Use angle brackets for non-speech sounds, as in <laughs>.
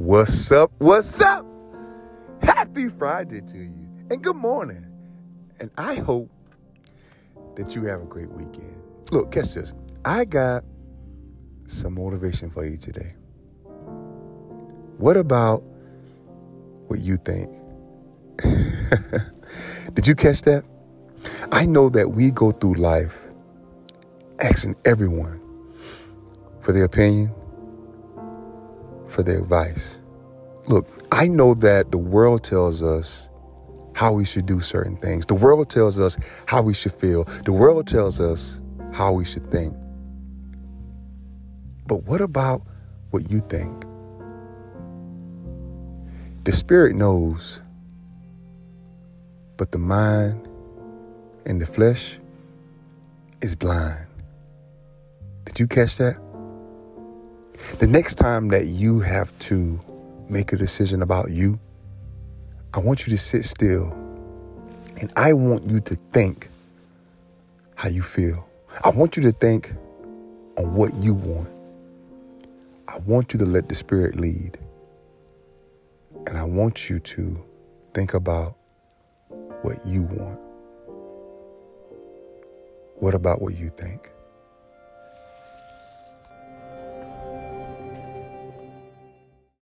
What's up? What's up? Happy Friday to you, and good morning. And I hope that you have a great weekend. Look, catch this. I got some motivation for you today. What about what you think? <laughs> Did you catch that? I know that we go through life asking everyone for their opinion, for their advice. Look, I know that the world tells us how we should do certain things. The world tells us how we should feel. The world tells us how we should think. But what about what you think? The spirit knows, but the mind and the flesh is blind. Did you catch that? The next time that you have to make a decision about you, I want you to sit still and I want you to think how you feel. I want you to think on what you want. I want you to let the Spirit lead. And I want you to think about what you want. What about what you think?